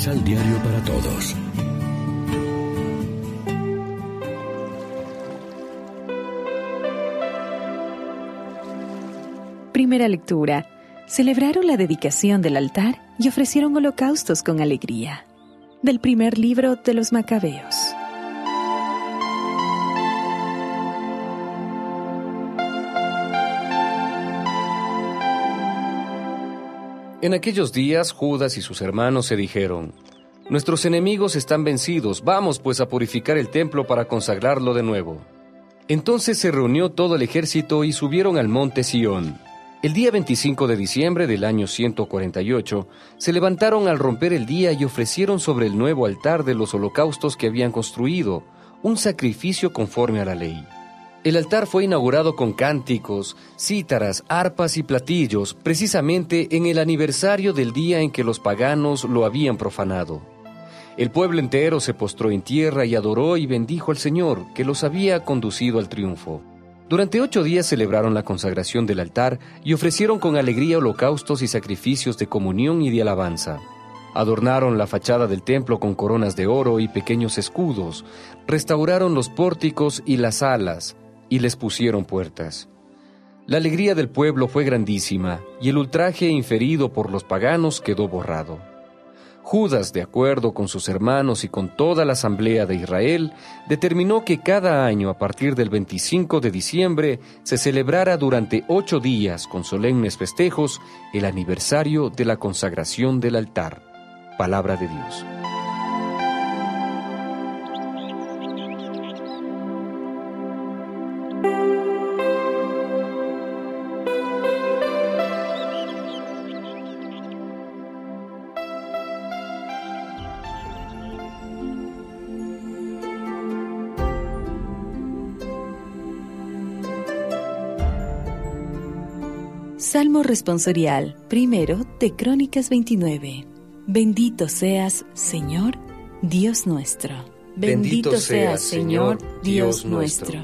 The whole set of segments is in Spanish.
Misal Diario para Todos. Primera lectura. Celebraron la dedicación del altar y ofrecieron holocaustos con alegría. Del primer libro de los Macabeos. En aquellos días Judas y sus hermanos se dijeron, Nuestros enemigos están vencidos, vamos pues a purificar el templo para consagrarlo de nuevo. Entonces se reunió todo el ejército y subieron al monte Sión. El día 25 de diciembre del año 148, se levantaron al romper el día y ofrecieron sobre el nuevo altar de los holocaustos que habían construido, un sacrificio conforme a la ley. El altar fue inaugurado con cánticos, cítaras, arpas y platillos, precisamente en el aniversario del día en que los paganos lo habían profanado. El pueblo entero se postró en tierra y adoró y bendijo al Señor, que los había conducido al triunfo. Durante ocho días celebraron la consagración del altar y ofrecieron con alegría holocaustos y sacrificios de comunión y de alabanza. Adornaron la fachada del templo con coronas de oro y pequeños escudos, restauraron los pórticos y las alas, y les pusieron puertas. La alegría del pueblo fue grandísima, y el ultraje inferido por los paganos quedó borrado. Judas, de acuerdo con sus hermanos y con toda la asamblea de Israel, determinó que cada año a partir del 25 de diciembre se celebrara durante ocho días con solemnes festejos el aniversario de la consagración del altar. Palabra de Dios. Salmo responsorial, primero de Crónicas 29. Bendito seas, Señor, Dios nuestro. Bendito seas, Señor, Dios nuestro.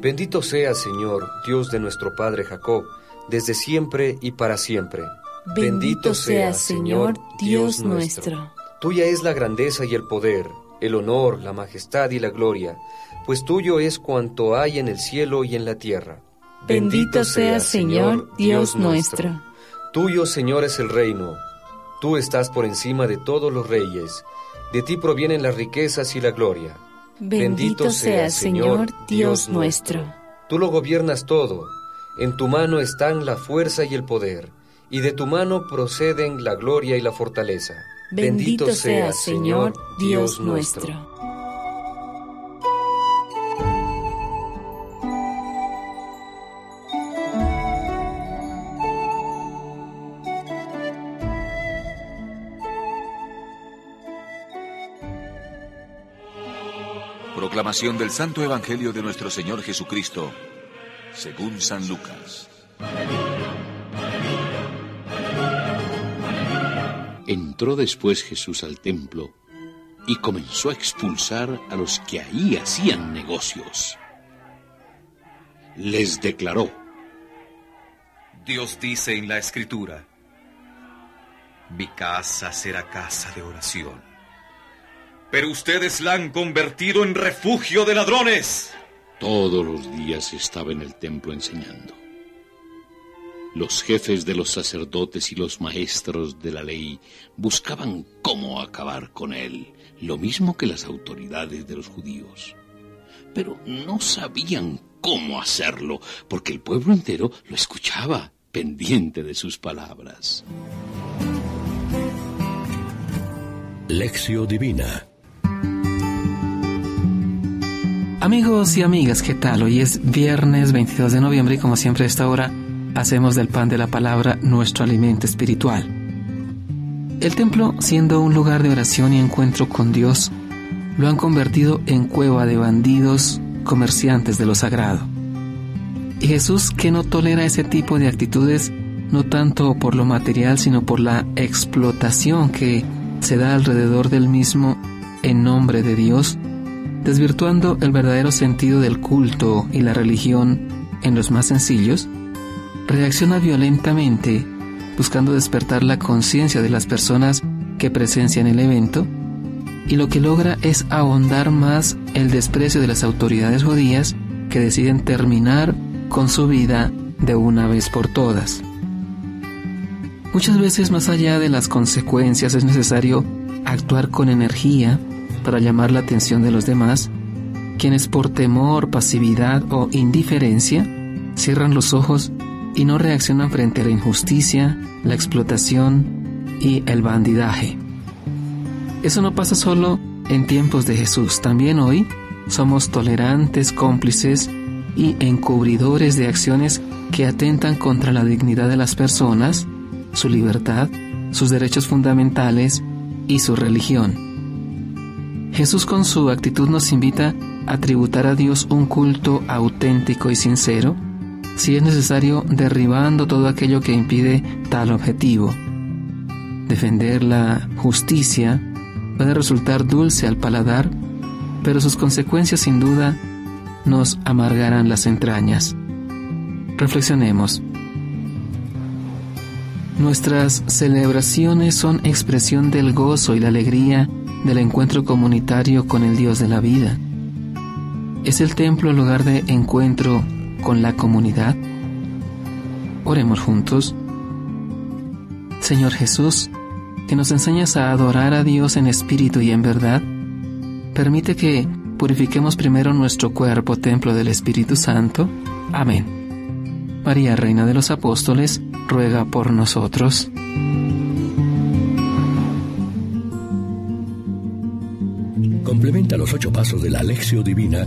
Bendito seas, Señor, Dios de nuestro Padre Jacob, desde siempre y para siempre. Bendito seas, Señor, Dios nuestro. Tuya es la grandeza y el poder el honor, la majestad y la gloria, pues tuyo es cuanto hay en el cielo y en la tierra. Bendito seas, Señor, Dios nuestro. Tuyo, Señor, es el reino. Tú estás por encima de todos los reyes. De ti provienen las riquezas y la gloria. Bendito seas, Señor, Dios nuestro. Tú lo gobiernas todo. En tu mano están la fuerza y el poder, y de tu mano proceden la gloria y la fortaleza. Bendito seas, Señor, Dios nuestro. Proclamación del Santo Evangelio de nuestro Señor Jesucristo, según San Lucas. Entró después Jesús al templo y comenzó a expulsar a los que ahí hacían negocios. Les declaró, Dios dice en la escritura, mi casa será casa de oración, pero ustedes la han convertido en refugio de ladrones. Todos los días estaba en el templo enseñando los jefes de los sacerdotes y los maestros de la ley buscaban cómo acabar con él, lo mismo que las autoridades de los judíos. Pero no sabían cómo hacerlo, porque el pueblo entero lo escuchaba, pendiente de sus palabras. Lección Divina Amigos y amigas, ¿qué tal? Hoy es viernes 22 de noviembre y como siempre a esta hora hacemos del pan de la palabra nuestro alimento espiritual. El templo, siendo un lugar de oración y encuentro con Dios, lo han convertido en cueva de bandidos, comerciantes de lo sagrado. Y Jesús, que no tolera ese tipo de actitudes, no tanto por lo material, sino por la explotación que se da alrededor del mismo en nombre de Dios, desvirtuando el verdadero sentido del culto y la religión en los más sencillos, reacciona violentamente buscando despertar la conciencia de las personas que presencian el evento y lo que logra es ahondar más el desprecio de las autoridades judías que deciden terminar con su vida de una vez por todas. Muchas veces más allá de las consecuencias es necesario actuar con energía para llamar la atención de los demás, quienes por temor, pasividad o indiferencia cierran los ojos y no reaccionan frente a la injusticia, la explotación y el bandidaje. Eso no pasa solo en tiempos de Jesús, también hoy somos tolerantes, cómplices y encubridores de acciones que atentan contra la dignidad de las personas, su libertad, sus derechos fundamentales y su religión. Jesús con su actitud nos invita a tributar a Dios un culto auténtico y sincero, si es necesario derribando todo aquello que impide tal objetivo. Defender la justicia puede resultar dulce al paladar, pero sus consecuencias sin duda nos amargarán las entrañas. Reflexionemos. Nuestras celebraciones son expresión del gozo y la alegría del encuentro comunitario con el Dios de la vida. ¿Es el templo el lugar de encuentro con la comunidad? Oremos juntos. Señor Jesús, que nos enseñas a adorar a Dios en espíritu y en verdad, permite que purifiquemos primero nuestro cuerpo, templo del Espíritu Santo. Amén. María, Reina de los Apóstoles, ruega por nosotros. Complementa los ocho pasos de la Alexio Divina